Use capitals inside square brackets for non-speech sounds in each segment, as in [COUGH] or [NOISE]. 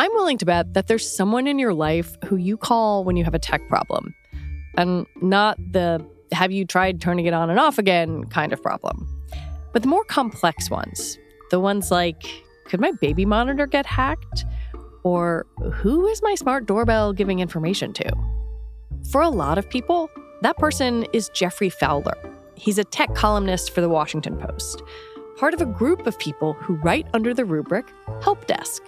I'm willing to bet that there's someone in your life who you call when you have a tech problem, and not the have you tried turning it on and off again kind of problem, but the more complex ones. The ones like, could my baby monitor get hacked? Or who is my smart doorbell giving information to? For a lot of people, that person is Geoffrey Fowler. He's a tech columnist for the Washington Post, part of a group of people who write under the rubric Help Desk.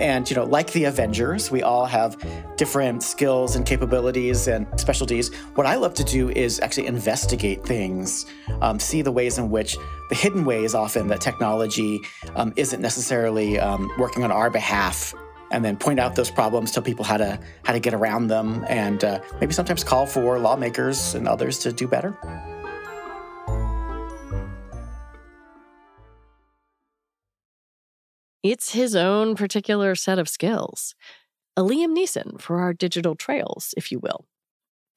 And, you know, like the Avengers, we all have different skills and capabilities and specialties. What I love to do is actually investigate things, um, see the ways in which the hidden ways often that technology um, isn't necessarily um, working on our behalf and then point out those problems, tell people how to how to get around them, and uh, maybe sometimes call for lawmakers and others to do better. It's his own particular set of skills. A Liam Neeson for our digital trails, if you will.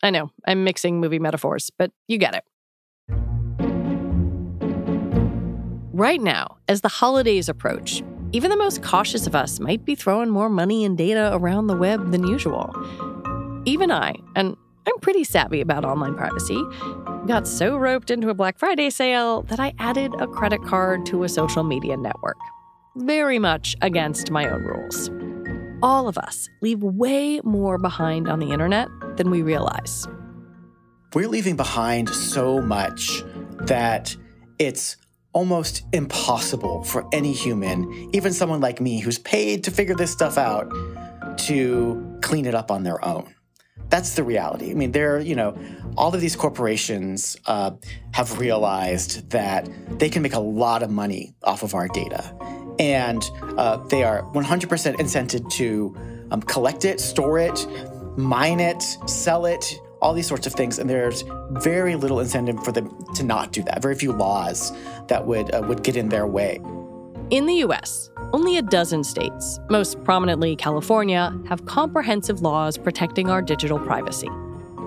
I know, I'm mixing movie metaphors, but you get it. Right now, as the holidays approach, even the most cautious of us might be throwing more money and data around the web than usual. Even I, and I'm pretty savvy about online privacy, got so roped into a Black Friday sale that I added a credit card to a social media network very much against my own rules. All of us leave way more behind on the internet than we realize. We're leaving behind so much that it's almost impossible for any human, even someone like me who's paid to figure this stuff out, to clean it up on their own. That's the reality. I mean, there, you know, all of these corporations uh, have realized that they can make a lot of money off of our data and uh, they are 100% incented to um, collect it, store it, mine it, sell it, all these sorts of things. And there's very little incentive for them to not do that. Very few laws that would uh, would get in their way. In the U.S., only a dozen states, most prominently California, have comprehensive laws protecting our digital privacy.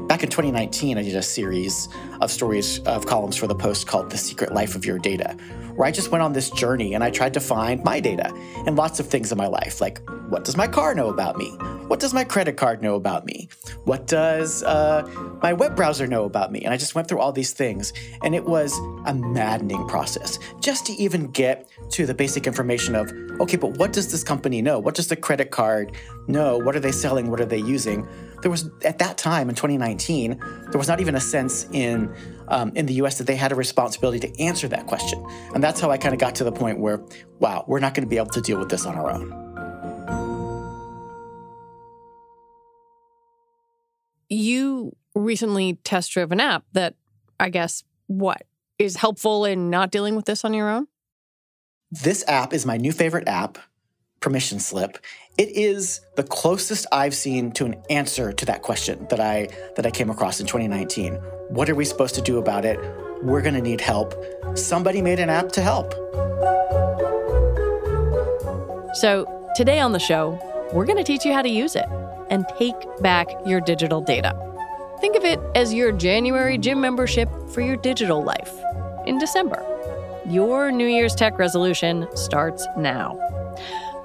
Back in 2019, I did a series of stories of columns for the Post called The Secret Life of Your Data, where I just went on this journey and I tried to find my data and lots of things in my life, like what does my car know about me? What does my credit card know about me? What does uh, my web browser know about me? And I just went through all these things, and it was a maddening process just to even get to the basic information of okay, but what does this company know? What does the credit card know? What are they selling? What are they using? There was at that time in 2019, there was not even a sense in um, in the US that they had a responsibility to answer that question. And that's how I kind of got to the point where, wow, we're not going to be able to deal with this on our own. You recently test drove an app that I guess what is helpful in not dealing with this on your own? This app is my new favorite app, Permission Slip. It is the closest I've seen to an answer to that question that I that I came across in 2019. What are we supposed to do about it? We're going to need help. Somebody made an app to help. So, today on the show, we're going to teach you how to use it and take back your digital data. Think of it as your January gym membership for your digital life in December. Your New Year's tech resolution starts now.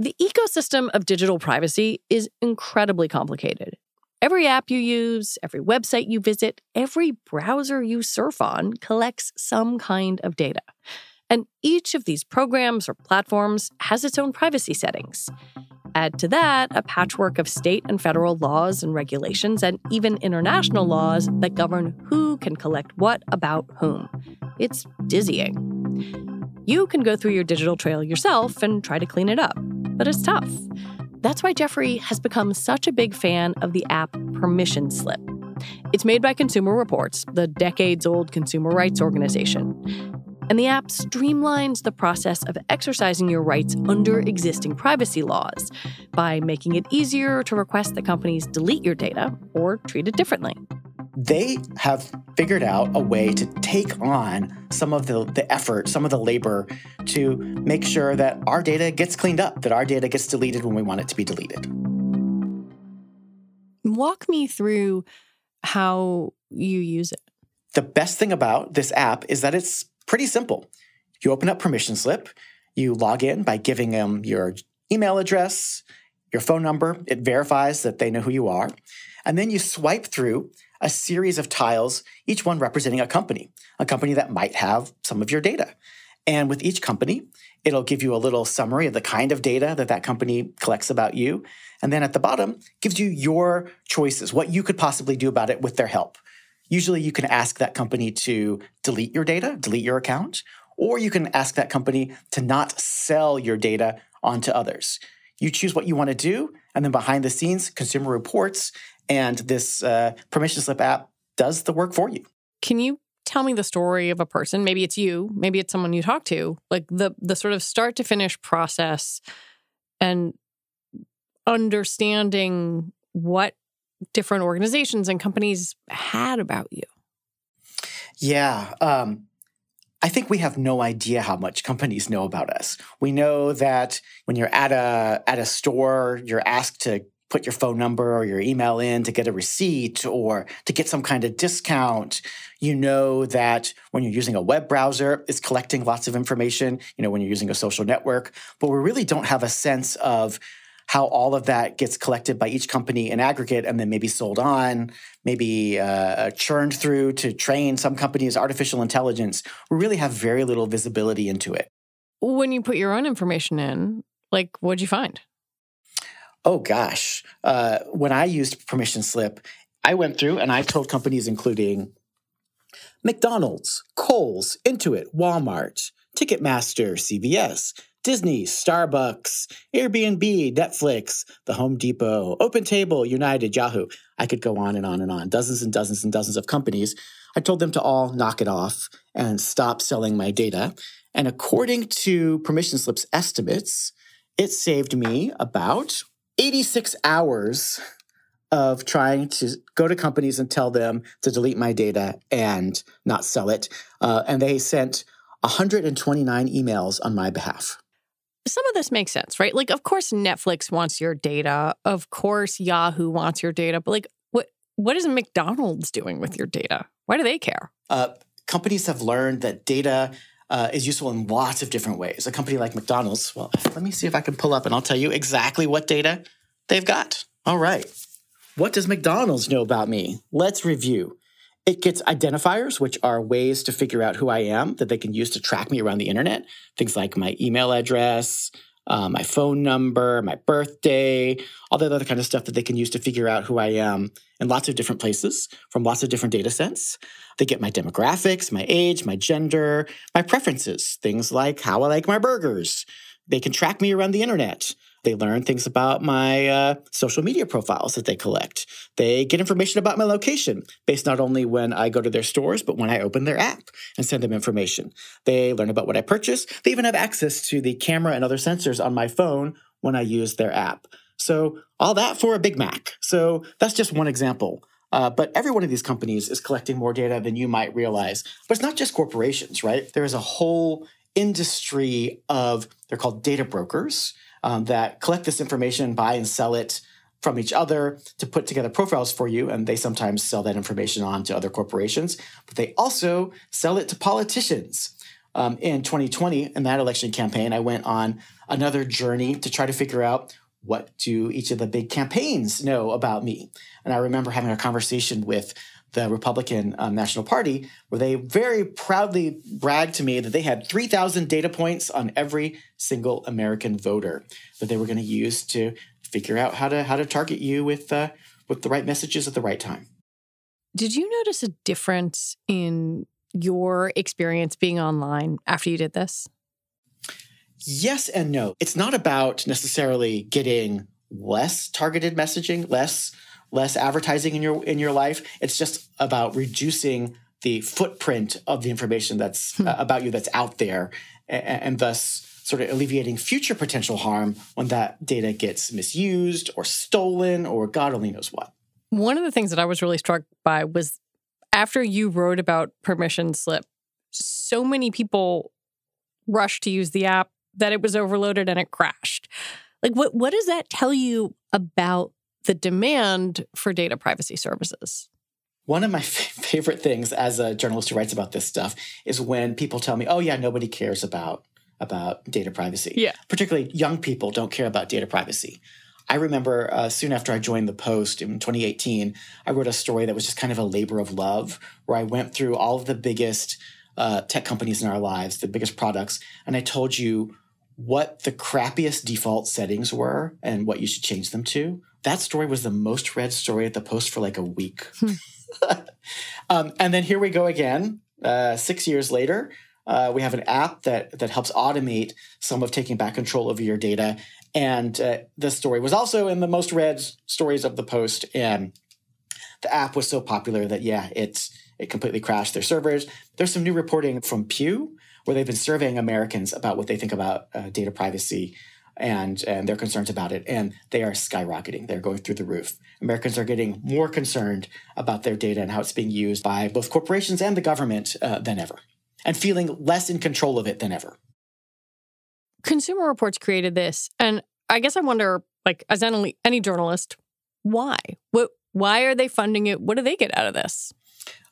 The ecosystem of digital privacy is incredibly complicated. Every app you use, every website you visit, every browser you surf on collects some kind of data. And each of these programs or platforms has its own privacy settings. Add to that a patchwork of state and federal laws and regulations, and even international laws that govern who can collect what about whom. It's dizzying. You can go through your digital trail yourself and try to clean it up but it's tough. That's why Geoffrey has become such a big fan of the app Permission Slip. It's made by Consumer Reports, the decades old consumer rights organization. And the app streamlines the process of exercising your rights under existing privacy laws by making it easier to request that companies delete your data or treat it differently they have figured out a way to take on some of the, the effort, some of the labor to make sure that our data gets cleaned up, that our data gets deleted when we want it to be deleted. Walk me through how you use it. The best thing about this app is that it's pretty simple. You open up Permission Slip, you log in by giving them your email address, your phone number. It verifies that they know who you are. And then you swipe through a series of tiles, each one representing a company, a company that might have some of your data. And with each company, it'll give you a little summary of the kind of data that that company collects about you. And then at the bottom, gives you your choices, what you could possibly do about it with their help. Usually, you can ask that company to delete your data, delete your account, or you can ask that company to not sell your data onto others. You choose what you want to do, and then behind the scenes, Consumer Reports and this uh, permission slip app does the work for you. Can you tell me the story of a person? Maybe it's you, maybe it's someone you talk to, like the the sort of start to finish process and understanding what different organizations and companies had about you. Yeah. Um, I think we have no idea how much companies know about us. We know that when you're at a at a store, you're asked to put your phone number or your email in to get a receipt or to get some kind of discount. You know that when you're using a web browser, it's collecting lots of information, you know, when you're using a social network, but we really don't have a sense of how all of that gets collected by each company in aggregate and then maybe sold on, maybe uh, churned through to train some companies artificial intelligence. We really have very little visibility into it. When you put your own information in, like what'd you find? Oh gosh. Uh, when I used permission slip, I went through and I told companies including McDonald's, Kohl's, Intuit, Walmart, Ticketmaster, CVS, Disney, Starbucks, Airbnb, Netflix, the Home Depot, OpenTable, United, Yahoo. I could go on and on and on. Dozens and dozens and dozens of companies. I told them to all knock it off and stop selling my data. And according to Permission Slip's estimates, it saved me about 86 hours of trying to go to companies and tell them to delete my data and not sell it. Uh, and they sent 129 emails on my behalf. Some of this makes sense, right? Like, of course, Netflix wants your data. Of course, Yahoo wants your data. But like, what what is McDonald's doing with your data? Why do they care? Uh, companies have learned that data uh, is useful in lots of different ways. A company like McDonald's, well, let me see if I can pull up and I'll tell you exactly what data they've got. All right. What does McDonald's know about me? Let's review. It gets identifiers, which are ways to figure out who I am that they can use to track me around the internet. Things like my email address, uh, my phone number, my birthday, all that other kind of stuff that they can use to figure out who I am in lots of different places from lots of different data sets. They get my demographics, my age, my gender, my preferences, things like how I like my burgers. They can track me around the internet. They learn things about my uh, social media profiles that they collect. They get information about my location based not only when I go to their stores, but when I open their app and send them information. They learn about what I purchase. They even have access to the camera and other sensors on my phone when I use their app. So, all that for a Big Mac. So, that's just one example. Uh, but every one of these companies is collecting more data than you might realize. But it's not just corporations, right? There is a whole industry of, they're called data brokers um, that collect this information, buy and sell it from each other to put together profiles for you. And they sometimes sell that information on to other corporations, but they also sell it to politicians. Um, in 2020, in that election campaign, I went on another journey to try to figure out what do each of the big campaigns know about me. And I remember having a conversation with the Republican um, National Party, where they very proudly bragged to me that they had 3,000 data points on every single American voter that they were going to use to figure out how to how to target you with uh, with the right messages at the right time. Did you notice a difference in your experience being online after you did this? Yes and no. It's not about necessarily getting less targeted messaging, less less advertising in your in your life. It's just about reducing the footprint of the information that's hmm. uh, about you that's out there, and, and thus sort of alleviating future potential harm when that data gets misused or stolen or God only knows what. One of the things that I was really struck by was after you wrote about permission slip, so many people rushed to use the app that it was overloaded and it crashed. Like what what does that tell you about the demand for data privacy services. One of my f- [LAUGHS] favorite things as a journalist who writes about this stuff is when people tell me, "Oh yeah, nobody cares about about data privacy." Yeah. Particularly young people don't care about data privacy. I remember uh, soon after I joined the Post in 2018, I wrote a story that was just kind of a labor of love, where I went through all of the biggest uh, tech companies in our lives, the biggest products, and I told you what the crappiest default settings were and what you should change them to. That story was the most read story at the Post for like a week. Hmm. [LAUGHS] um, and then here we go again, uh, six years later. Uh, we have an app that that helps automate some of taking back control over your data. And uh, this story was also in the most read stories of the Post. And the app was so popular that yeah, it's it completely crashed their servers. There's some new reporting from Pew where they've been surveying Americans about what they think about uh, data privacy and, and their concerns about it. And they are skyrocketing. They're going through the roof. Americans are getting more concerned about their data and how it's being used by both corporations and the government uh, than ever, and feeling less in control of it than ever. Consumer Reports created this. And I guess I wonder, like, as any, any journalist, why? What, why are they funding it? What do they get out of this?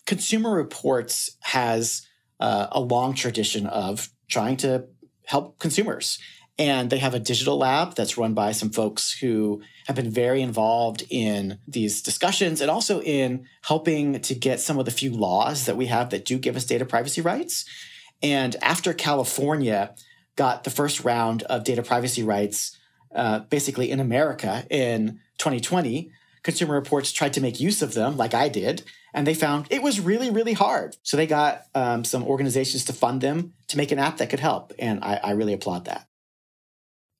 Consumer Reports has uh, a long tradition of trying to help consumers. And they have a digital lab that's run by some folks who have been very involved in these discussions and also in helping to get some of the few laws that we have that do give us data privacy rights. And after California got the first round of data privacy rights, uh, basically in America in 2020, Consumer Reports tried to make use of them, like I did, and they found it was really, really hard. So they got um, some organizations to fund them to make an app that could help. And I, I really applaud that.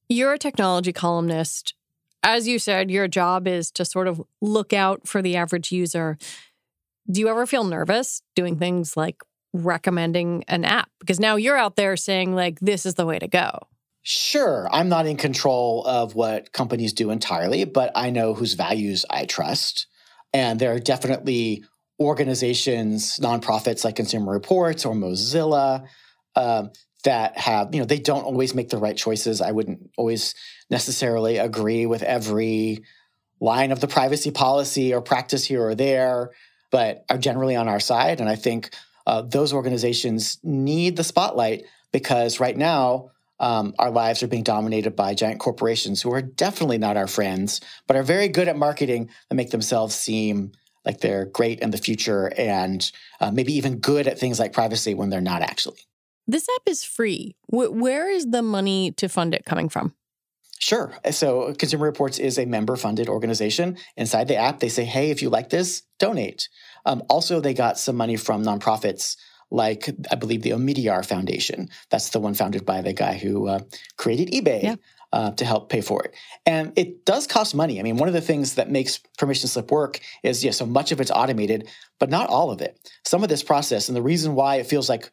You're a technology columnist. As you said, your job is to sort of look out for the average user. Do you ever feel nervous doing things like recommending an app? Because now you're out there saying, like, this is the way to go. Sure, I'm not in control of what companies do entirely, but I know whose values I trust. And there are definitely organizations, nonprofits like Consumer Reports or Mozilla, um, that have, you know, they don't always make the right choices. I wouldn't always necessarily agree with every line of the privacy policy or practice here or there, but are generally on our side. And I think uh, those organizations need the spotlight because right now, um, our lives are being dominated by giant corporations who are definitely not our friends, but are very good at marketing and make themselves seem like they're great in the future and uh, maybe even good at things like privacy when they're not actually. This app is free. where is the money to fund it coming from? Sure. So Consumer Reports is a member funded organization. Inside the app, they say, hey, if you like this, donate. Um, also, they got some money from nonprofits like, I believe, the Omidyar Foundation. That's the one founded by the guy who uh, created eBay. Yeah. Uh, to help pay for it. And it does cost money. I mean, one of the things that makes permission slip work is, yeah, so much of it's automated, but not all of it. Some of this process, and the reason why it feels like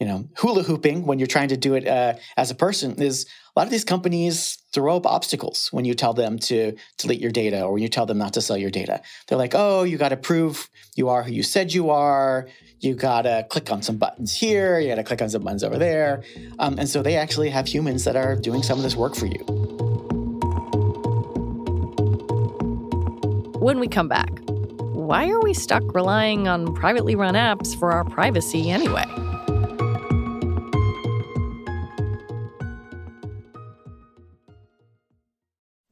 you know, hula hooping when you're trying to do it uh, as a person is a lot of these companies throw up obstacles when you tell them to delete your data or when you tell them not to sell your data. They're like, oh, you got to prove you are who you said you are. You got to click on some buttons here. You got to click on some buttons over there. Um, and so they actually have humans that are doing some of this work for you. When we come back, why are we stuck relying on privately run apps for our privacy anyway?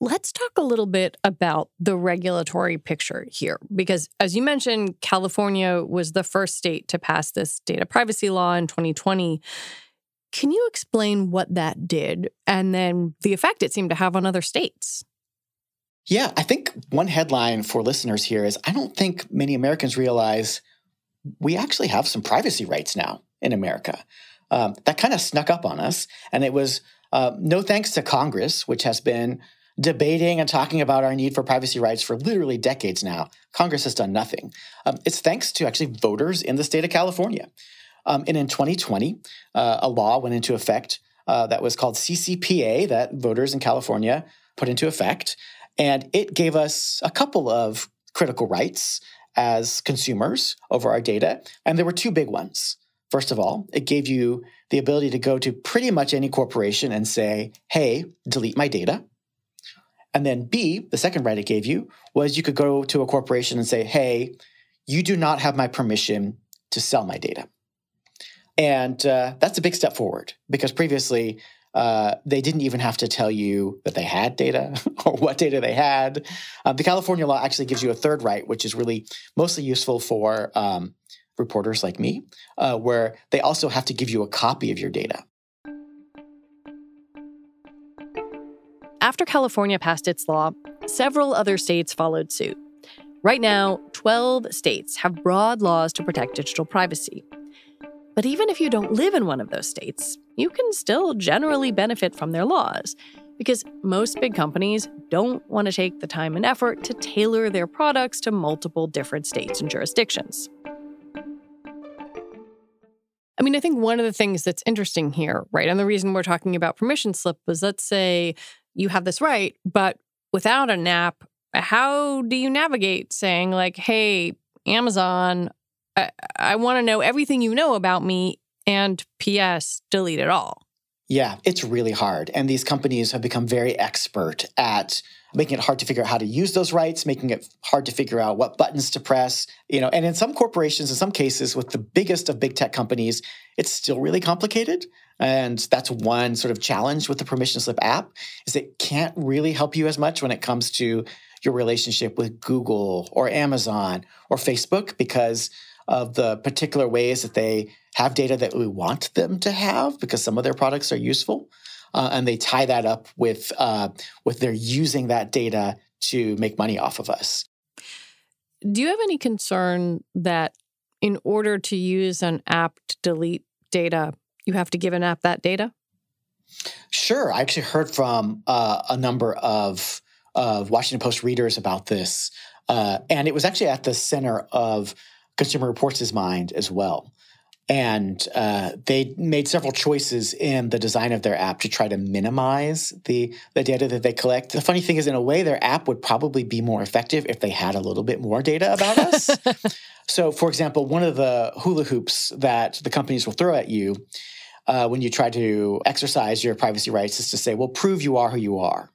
Let's talk a little bit about the regulatory picture here. Because as you mentioned, California was the first state to pass this data privacy law in 2020. Can you explain what that did and then the effect it seemed to have on other states? Yeah, I think one headline for listeners here is I don't think many Americans realize we actually have some privacy rights now in America. Um, that kind of snuck up on us. And it was uh, no thanks to Congress, which has been debating and talking about our need for privacy rights for literally decades now. Congress has done nothing. Um, it's thanks to actually voters in the state of California. Um, and in 2020, uh, a law went into effect uh, that was called CCPA that voters in California put into effect. And it gave us a couple of critical rights as consumers over our data. And there were two big ones. First of all, it gave you the ability to go to pretty much any corporation and say, hey, delete my data. And then B, the second right it gave you was you could go to a corporation and say, hey, you do not have my permission to sell my data. And uh, that's a big step forward because previously uh, they didn't even have to tell you that they had data [LAUGHS] or what data they had. Uh, the California law actually gives you a third right, which is really mostly useful for um, reporters like me, uh, where they also have to give you a copy of your data. After California passed its law, several other states followed suit. Right now, 12 states have broad laws to protect digital privacy. But even if you don't live in one of those states, you can still generally benefit from their laws because most big companies don't want to take the time and effort to tailor their products to multiple different states and jurisdictions. I mean, I think one of the things that's interesting here, right, and the reason we're talking about permission slip was let's say you have this right, but without an app, how do you navigate saying, like, hey, Amazon, I, I want to know everything you know about me and PS, delete it all. Yeah, it's really hard. And these companies have become very expert at making it hard to figure out how to use those rights, making it hard to figure out what buttons to press, you know, and in some corporations, in some cases, with the biggest of big tech companies, it's still really complicated. And that's one sort of challenge with the permission slip app is it can't really help you as much when it comes to your relationship with Google or Amazon or Facebook because of the particular ways that they have data that we want them to have because some of their products are useful. Uh, and they tie that up with uh, with their using that data to make money off of us. Do you have any concern that in order to use an app to delete data, you have to give an app that data? Sure. I actually heard from uh, a number of, of Washington Post readers about this. Uh, and it was actually at the center of Consumer Reports' mind as well. And uh, they made several choices in the design of their app to try to minimize the, the data that they collect. The funny thing is, in a way, their app would probably be more effective if they had a little bit more data about us. [LAUGHS] so, for example, one of the hula hoops that the companies will throw at you uh, when you try to exercise your privacy rights is to say, well, prove you are who you are.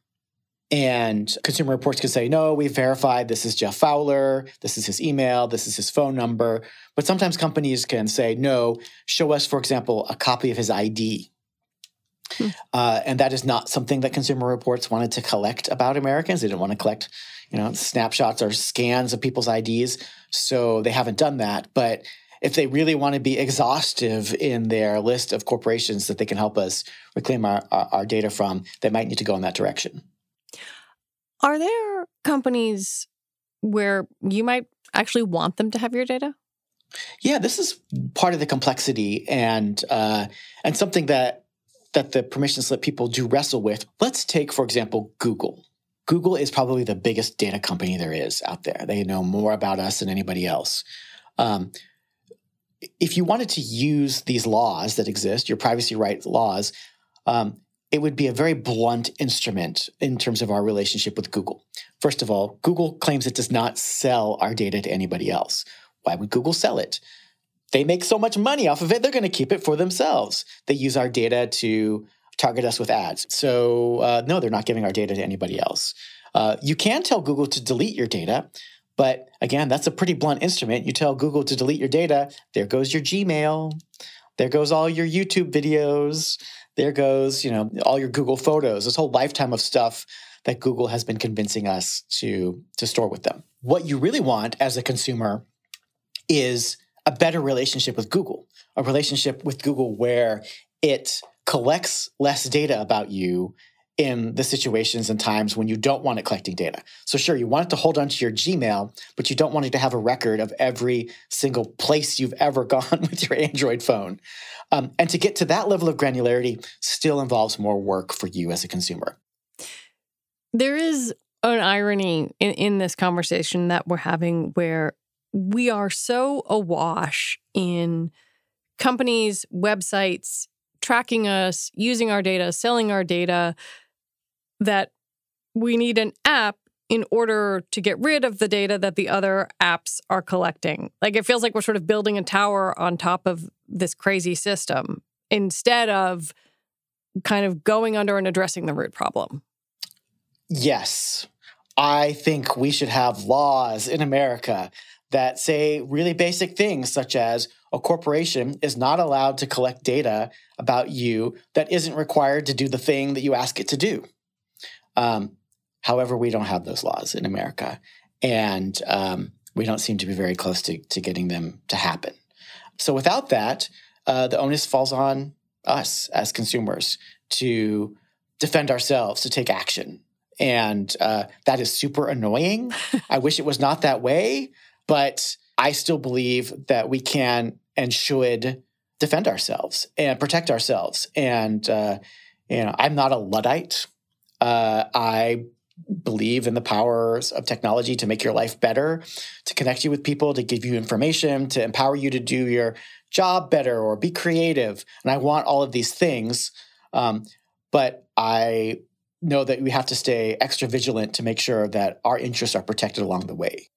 And Consumer Reports can say, no, we've verified this is Geoff Fowler, this is his email, this is his phone number. But sometimes companies can say, no, show us, for example, a copy of his ID. Hmm. Uh, and that is not something that Consumer Reports wanted to collect about Americans. They didn't want to collect, you know, snapshots or scans of people's IDs. So they haven't done that. But if they really want to be exhaustive in their list of corporations that they can help us reclaim our, our, our data from, they might need to go in that direction. Are there companies where you might actually want them to have your data? Yeah, this is part of the complexity and uh, and something that that the permission slip people do wrestle with. Let's take, for example, Google. Google is probably the biggest data company there is out there. They know more about us than anybody else. Um, if you wanted to use these laws that exist, your privacy rights laws, um, it would be a very blunt instrument in terms of our relationship with Google. First of all, Google claims it does not sell our data to anybody else. Why would Google sell it? They make so much money off of it, they're going to keep it for themselves. They use our data to target us with ads. So, uh, no, they're not giving our data to anybody else. Uh, you can tell Google to delete your data, but again, that's a pretty blunt instrument. You tell Google to delete your data, there goes your Gmail, there goes all your YouTube videos there goes, you know, all your Google photos, this whole lifetime of stuff that Google has been convincing us to, to store with them. What you really want as a consumer is a better relationship with Google, a relationship with Google where it collects less data about you in the situations and times when you don't want it collecting data. So, sure, you want it to hold onto your Gmail, but you don't want it to have a record of every single place you've ever [LAUGHS] gone with your Android phone. Um, and to get to that level of granularity still involves more work for you as a consumer. There is an irony in, in this conversation that we're having where we are so awash in companies, websites, tracking us, using our data, selling our data, that we need an app in order to get rid of the data that the other apps are collecting. Like it feels like we're sort of building a tower on top of this crazy system instead of kind of going under and addressing the root problem. Yes. I think we should have laws in America that say really basic things, such as a corporation is not allowed to collect data about you that isn't required to do the thing that you ask it to do. Um, however, we don't have those laws in America, and um, we don't seem to be very close to, to getting them to happen. So without that, uh, the onus falls on us as consumers to defend ourselves, to take action. And uh, that is super annoying. [LAUGHS] I wish it was not that way, but I still believe that we can and should defend ourselves and protect ourselves. And, uh, you know, I'm not a Luddite. Uh, I believe in the powers of technology to make your life better, to connect you with people, to give you information, to empower you to do your job better or be creative. And I want all of these things. Um, but I know that we have to stay extra vigilant to make sure that our interests are protected along the way.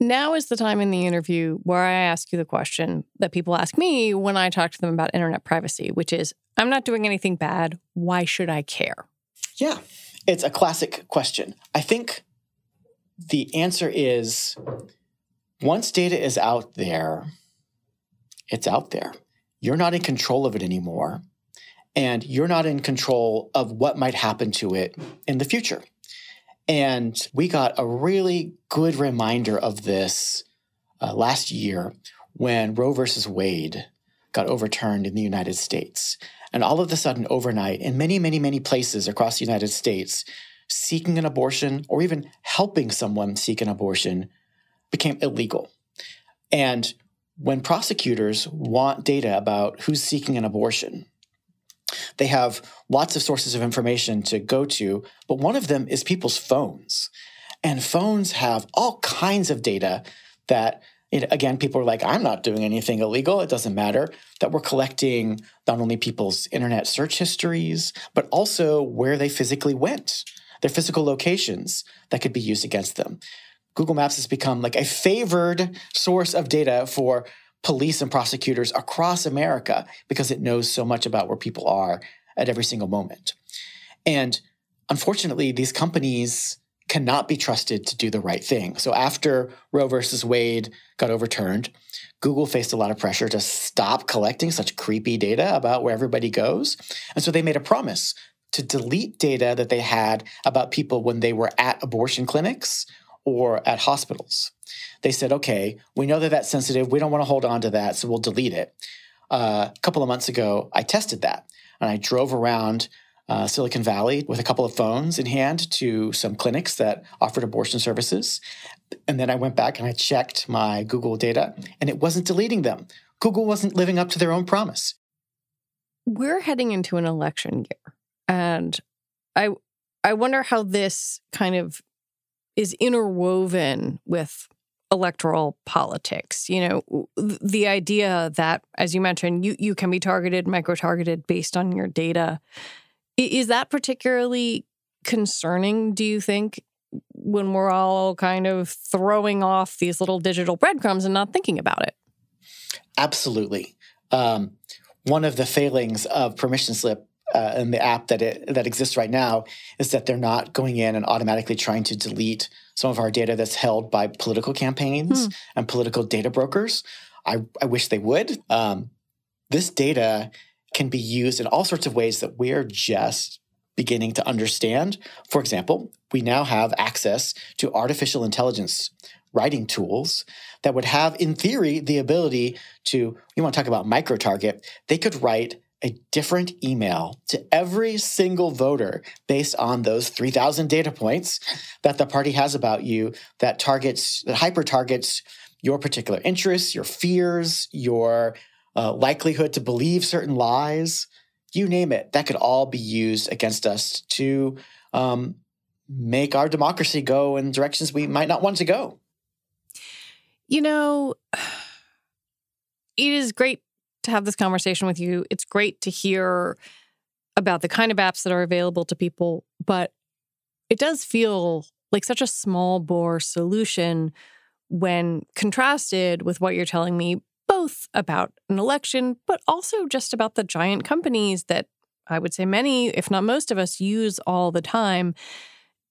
Now is the time in the interview where I ask you the question that people ask me when I talk to them about internet privacy, which is I'm not doing anything bad. Why should I care? Yeah, it's a classic question. I think the answer is once data is out there, it's out there. You're not in control of it anymore. And you're not in control of what might happen to it in the future. And we got a really good reminder of this uh, last year when Roe versus Wade got overturned in the United States. And all of a sudden, overnight, in many, many, many places across the United States, seeking an abortion or even helping someone seek an abortion became illegal. And when prosecutors want data about who's seeking an abortion, they have lots of sources of information to go to, but one of them is people's phones. And phones have all kinds of data that, again, people are like, I'm not doing anything illegal. It doesn't matter. That we're collecting not only people's internet search histories, but also where they physically went, their physical locations that could be used against them. Google Maps has become like a favored source of data for police and prosecutors across America because it knows so much about where people are at every single moment. And unfortunately, these companies cannot be trusted to do the right thing. So after Roe versus Wade got overturned, Google faced a lot of pressure to stop collecting such creepy data about where everybody goes. And so they made a promise to delete data that they had about people when they were at abortion clinics or at hospitals. They said, okay, we know that that's sensitive. We don't want to hold on to that, so we'll delete it. Uh, a couple of months ago, I tested that and I drove around uh, Silicon Valley with a couple of phones in hand to some clinics that offered abortion services. And then I went back and I checked my Google data and it wasn't deleting them. Google wasn't living up to their own promise. We're heading into an election year. And I I wonder how this kind of is interwoven with electoral politics. You know, the idea that, as you mentioned, you, you can be targeted, micro targeted based on your data. Is that particularly concerning, do you think, when we're all kind of throwing off these little digital breadcrumbs and not thinking about it? Absolutely. Um, one of the failings of permission slip uh, in the app that it, that exists right now is that they're not going in and automatically trying to delete some of our data that's held by political campaigns hmm. and political data brokers. I, I wish they would. Um, this data can be used in all sorts of ways that we're just beginning to understand. For example, we now have access to artificial intelligence writing tools that would have, in theory, the ability to, you want to talk about micro target, they could write a different email to every single voter based on those 3000 data points that the party has about you that targets that hyper targets your particular interests your fears your uh, likelihood to believe certain lies you name it that could all be used against us to um, make our democracy go in directions we might not want to go you know [SIGHS] it is great to have this conversation with you. It's great to hear about the kind of apps that are available to people, but it does feel like such a small bore solution when contrasted with what you're telling me, both about an election, but also just about the giant companies that I would say many, if not most of us, use all the time.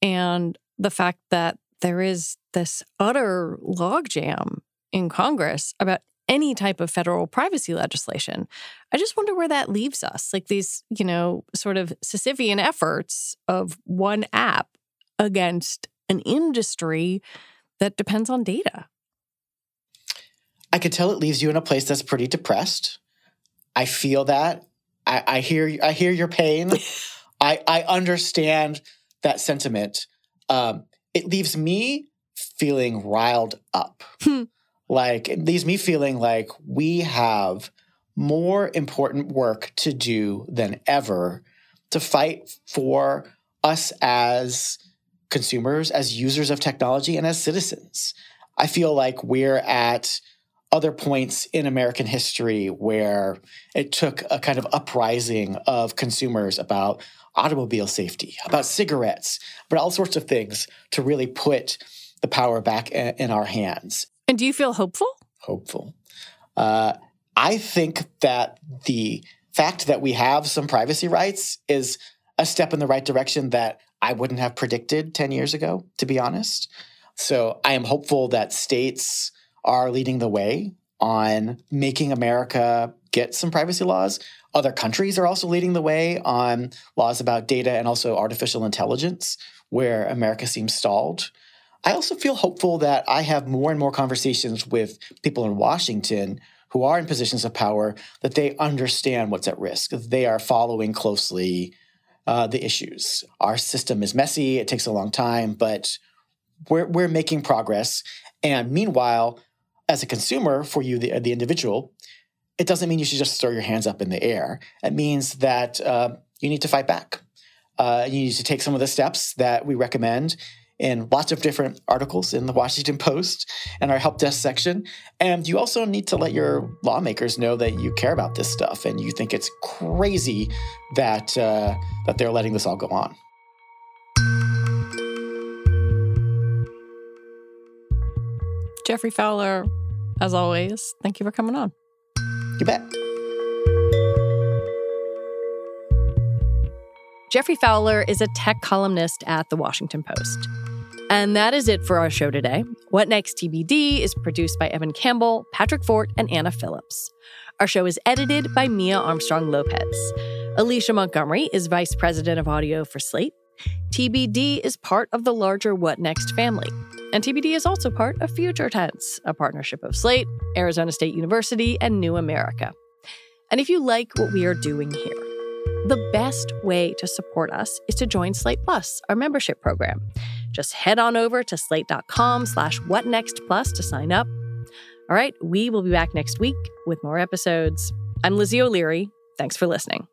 And the fact that there is this utter logjam in Congress about any type of federal privacy legislation. I just wonder where that leaves us. Like these, you know, sort of Sisyphean efforts of one app against an industry that depends on data. I could tell it leaves you in a place that's pretty depressed. I feel that. I, I hear I hear your pain. [LAUGHS] I, I understand that sentiment. Um, it leaves me feeling riled up. Hmm like it leaves me feeling like we have more important work to do than ever to fight for us as consumers, as users of technology, and as citizens. I feel like we're at other points in American history where it took a kind of uprising of consumers about automobile safety, about cigarettes, about all sorts of things to really put the power back in our hands. And do you feel hopeful? Hopeful. Uh, I think that the fact that we have some privacy rights is a step in the right direction that I wouldn't have predicted 10 years ago, to be honest. So I am hopeful that states are leading the way on making America get some privacy laws. Other countries are also leading the way on laws about data and also artificial intelligence, where America seems stalled. I also feel hopeful that I have more and more conversations with people in Washington who are in positions of power that they understand what's at risk, they are following closely uh, the issues. Our system is messy, it takes a long time, but we're, we're making progress. And meanwhile, as a consumer, for you, the, the individual, it doesn't mean you should just throw your hands up in the air. It means that uh, you need to fight back. Uh, you need to take some of the steps that we recommend in lots of different articles in the Washington Post and our help desk section. And you also need to let your lawmakers know that you care about this stuff and you think it's crazy that uh, that they're letting this all go on. Geoffrey Fowler, as always, thank you for coming on. You bet. Geoffrey Fowler is a tech columnist at The Washington Post. And that is it for our show today. What Next TBD is produced by Evan Campbell, Patrick Fort, and Anna Phillips. Our show is edited by Mia Armstrong Lopez. Alicia Montgomery is Vice President of Audio for Slate. TBD is part of the larger What Next family. And TBD is also part of Future Tense, a partnership of Slate, Arizona State University, and New America. And if you like what we are doing here, the best way to support us is to join Slate Plus, our membership program. Just head on over to slate.com slash whatnextplus to sign up. All right, we will be back next week with more episodes. I'm Lizzie O'Leary. Thanks for listening.